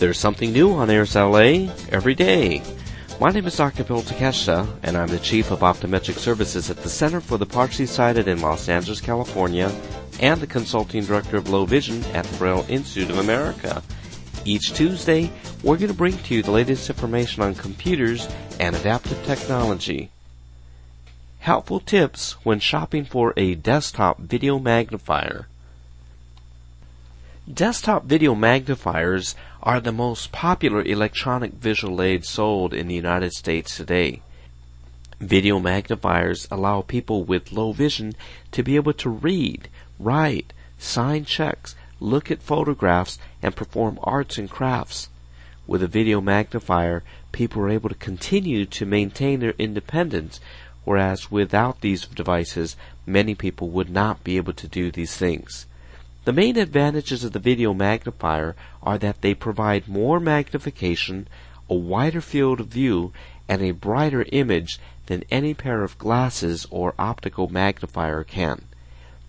There's something new on Airs LA every day. My name is Dr. Bill Takeshita, and I'm the Chief of Optometric Services at the Center for the Partially Sighted in Los Angeles, California, and the Consulting Director of Low Vision at the Braille Institute of America. Each Tuesday, we're going to bring to you the latest information on computers and adaptive technology. Helpful tips when shopping for a desktop video magnifier. Desktop video magnifiers are the most popular electronic visual aids sold in the United States today. Video magnifiers allow people with low vision to be able to read, write, sign checks, look at photographs, and perform arts and crafts. With a video magnifier, people are able to continue to maintain their independence, whereas without these devices, many people would not be able to do these things. The main advantages of the video magnifier are that they provide more magnification, a wider field of view, and a brighter image than any pair of glasses or optical magnifier can.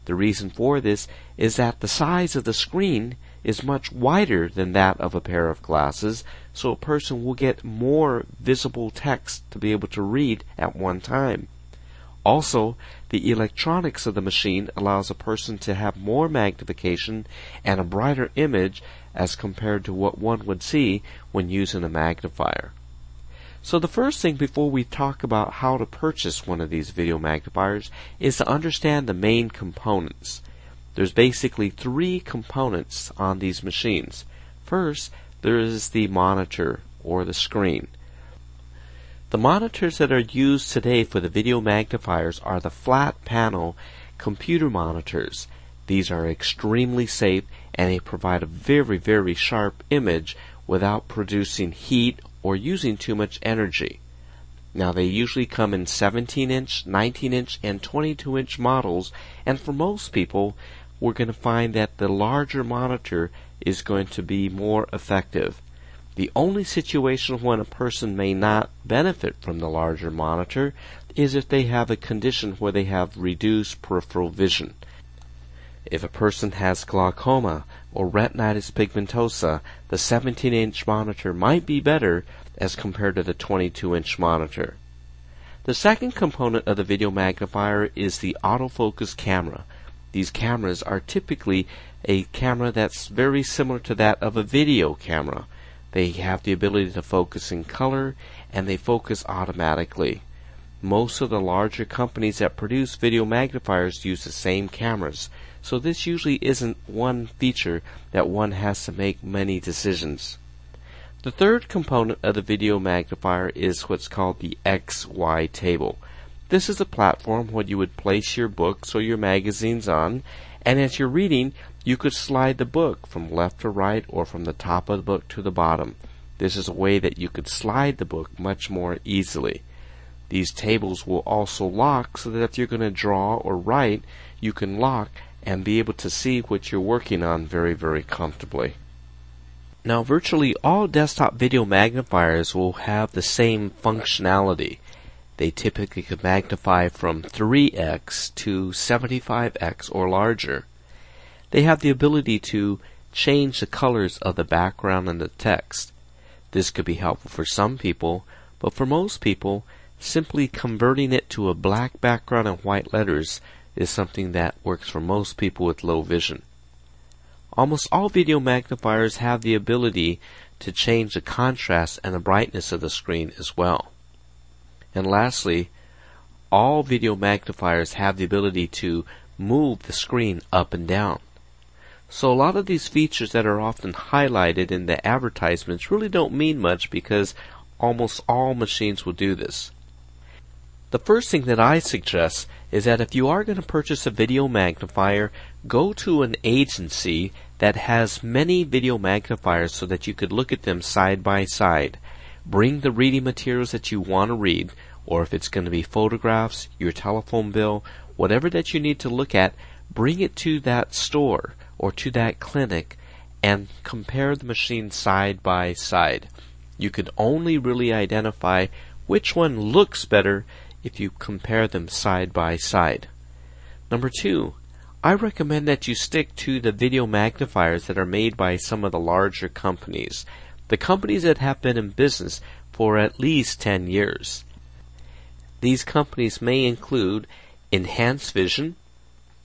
The reason for this is that the size of the screen is much wider than that of a pair of glasses, so a person will get more visible text to be able to read at one time. Also, the electronics of the machine allows a person to have more magnification and a brighter image as compared to what one would see when using a magnifier. So the first thing before we talk about how to purchase one of these video magnifiers is to understand the main components. There's basically three components on these machines. First, there is the monitor or the screen. The monitors that are used today for the video magnifiers are the flat panel computer monitors. These are extremely safe and they provide a very, very sharp image without producing heat or using too much energy. Now they usually come in 17 inch, 19 inch, and 22 inch models, and for most people, we're going to find that the larger monitor is going to be more effective. The only situation when a person may not benefit from the larger monitor is if they have a condition where they have reduced peripheral vision. If a person has glaucoma or retinitis pigmentosa, the 17 inch monitor might be better as compared to the 22 inch monitor. The second component of the video magnifier is the autofocus camera. These cameras are typically a camera that's very similar to that of a video camera. They have the ability to focus in color and they focus automatically. Most of the larger companies that produce video magnifiers use the same cameras, so this usually isn't one feature that one has to make many decisions. The third component of the video magnifier is what's called the XY table. This is a platform where you would place your books or your magazines on, and as you're reading, you could slide the book from left to right or from the top of the book to the bottom. This is a way that you could slide the book much more easily. These tables will also lock so that if you're going to draw or write, you can lock and be able to see what you're working on very, very comfortably. Now, virtually all desktop video magnifiers will have the same functionality. They typically can magnify from 3x to 75x or larger. They have the ability to change the colors of the background and the text. This could be helpful for some people, but for most people, simply converting it to a black background and white letters is something that works for most people with low vision. Almost all video magnifiers have the ability to change the contrast and the brightness of the screen as well. And lastly, all video magnifiers have the ability to move the screen up and down. So a lot of these features that are often highlighted in the advertisements really don't mean much because almost all machines will do this. The first thing that I suggest is that if you are going to purchase a video magnifier, go to an agency that has many video magnifiers so that you could look at them side by side. Bring the reading materials that you want to read, or if it's going to be photographs, your telephone bill, whatever that you need to look at, bring it to that store or to that clinic and compare the machines side by side. You can only really identify which one looks better if you compare them side by side. Number two, I recommend that you stick to the video magnifiers that are made by some of the larger companies. The companies that have been in business for at least 10 years. These companies may include Enhanced Vision,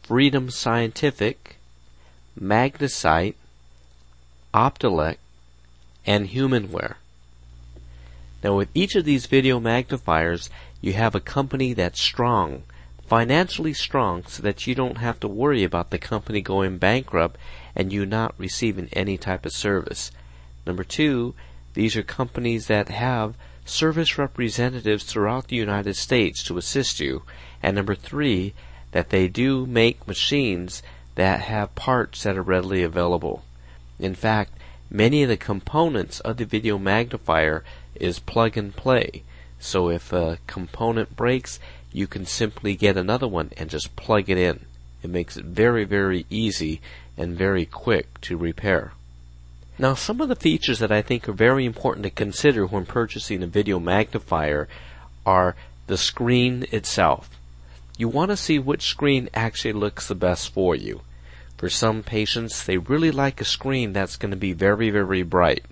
Freedom Scientific, Magnisight, Optelec, and Humanware. Now with each of these video magnifiers, you have a company that's strong, financially strong, so that you don't have to worry about the company going bankrupt and you not receiving any type of service. Number two, these are companies that have service representatives throughout the United States to assist you. And number three, that they do make machines that have parts that are readily available. In fact, many of the components of the video magnifier is plug and play. So if a component breaks, you can simply get another one and just plug it in. It makes it very, very easy and very quick to repair. Now, some of the features that I think are very important to consider when purchasing a video magnifier are the screen itself. You want to see which screen actually looks the best for you. For some patients, they really like a screen that's going to be very, very bright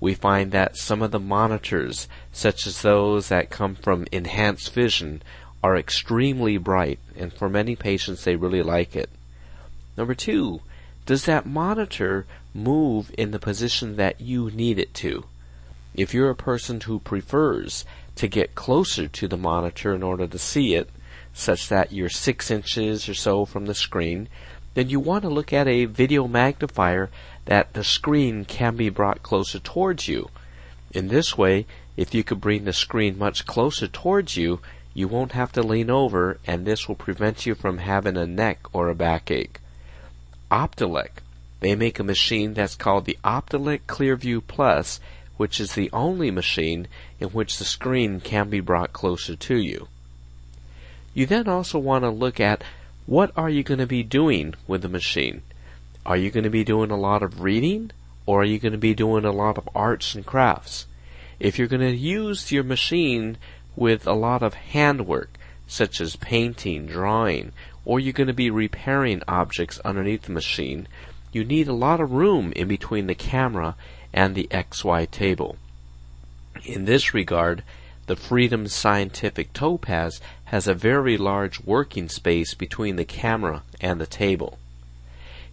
we find that some of the monitors, such as those that come from enhanced vision, are extremely bright, and for many patients they really like it. Number two, does that monitor move in the position that you need it to? If you're a person who prefers to get closer to the monitor in order to see it, such that you're six inches or so from the screen, then you want to look at a video magnifier that the screen can be brought closer towards you. In this way, if you could bring the screen much closer towards you, you won't have to lean over and this will prevent you from having a neck or a backache. Optelec. They make a machine that's called the Optelec Clearview Plus, which is the only machine in which the screen can be brought closer to you. You then also want to look at what are you going to be doing with the machine? Are you going to be doing a lot of reading or are you going to be doing a lot of arts and crafts? If you're going to use your machine with a lot of handwork, such as painting, drawing, or you're going to be repairing objects underneath the machine, you need a lot of room in between the camera and the XY table. In this regard, the Freedom Scientific Topaz has a very large working space between the camera and the table.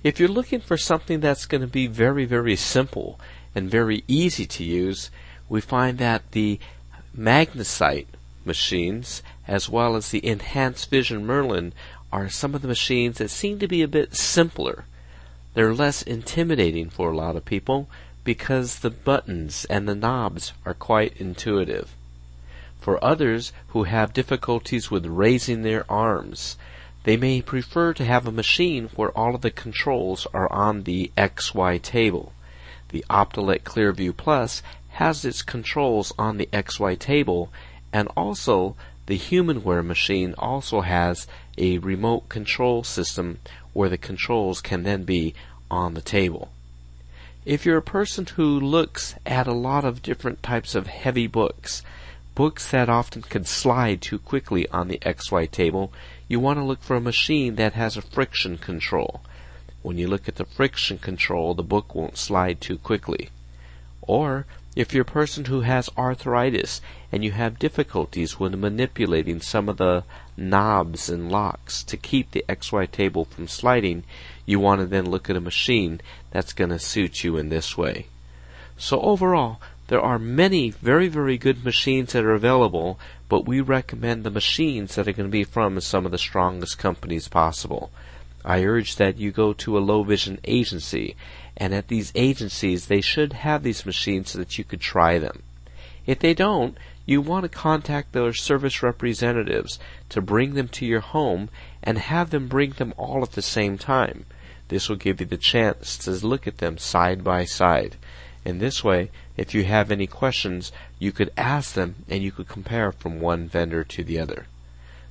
If you're looking for something that's going to be very, very simple and very easy to use, we find that the Magnisight machines, as well as the Enhanced Vision Merlin, are some of the machines that seem to be a bit simpler. They're less intimidating for a lot of people because the buttons and the knobs are quite intuitive. For others who have difficulties with raising their arms, they may prefer to have a machine where all of the controls are on the XY table. The Optelec Clearview Plus has its controls on the XY table and also the Humanware machine also has a remote control system where the controls can then be on the table. If you're a person who looks at a lot of different types of heavy books, books that often can slide too quickly on the XY table, you want to look for a machine that has a friction control. When you look at the friction control, the book won't slide too quickly. Or, if you're a person who has arthritis and you have difficulties when manipulating some of the knobs and locks to keep the XY table from sliding, you want to then look at a machine that's going to suit you in this way. So overall, there are many very, very good machines that are available, but we recommend the machines that are going to be from some of the strongest companies possible. I urge that you go to a low vision agency, and at these agencies they should have these machines so that you could try them. If they don't, you want to contact their service representatives to bring them to your home and have them bring them all at the same time. This will give you the chance to look at them side by side. In this way, if you have any questions, you could ask them and you could compare from one vendor to the other.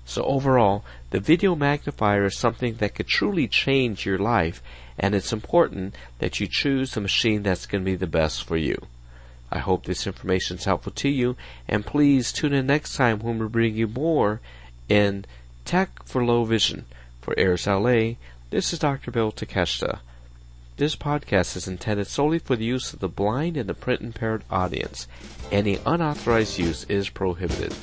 So overall, the video magnifier is something that could truly change your life and it's important that you choose the machine that's going to be the best for you. I hope this information is helpful to you and please tune in next time when we bring you more in Tech for Low Vision. For AIRS LA, this is Dr. Bill Takeshita. This podcast is intended solely for the use of the blind and the print impaired audience. Any unauthorized use is prohibited.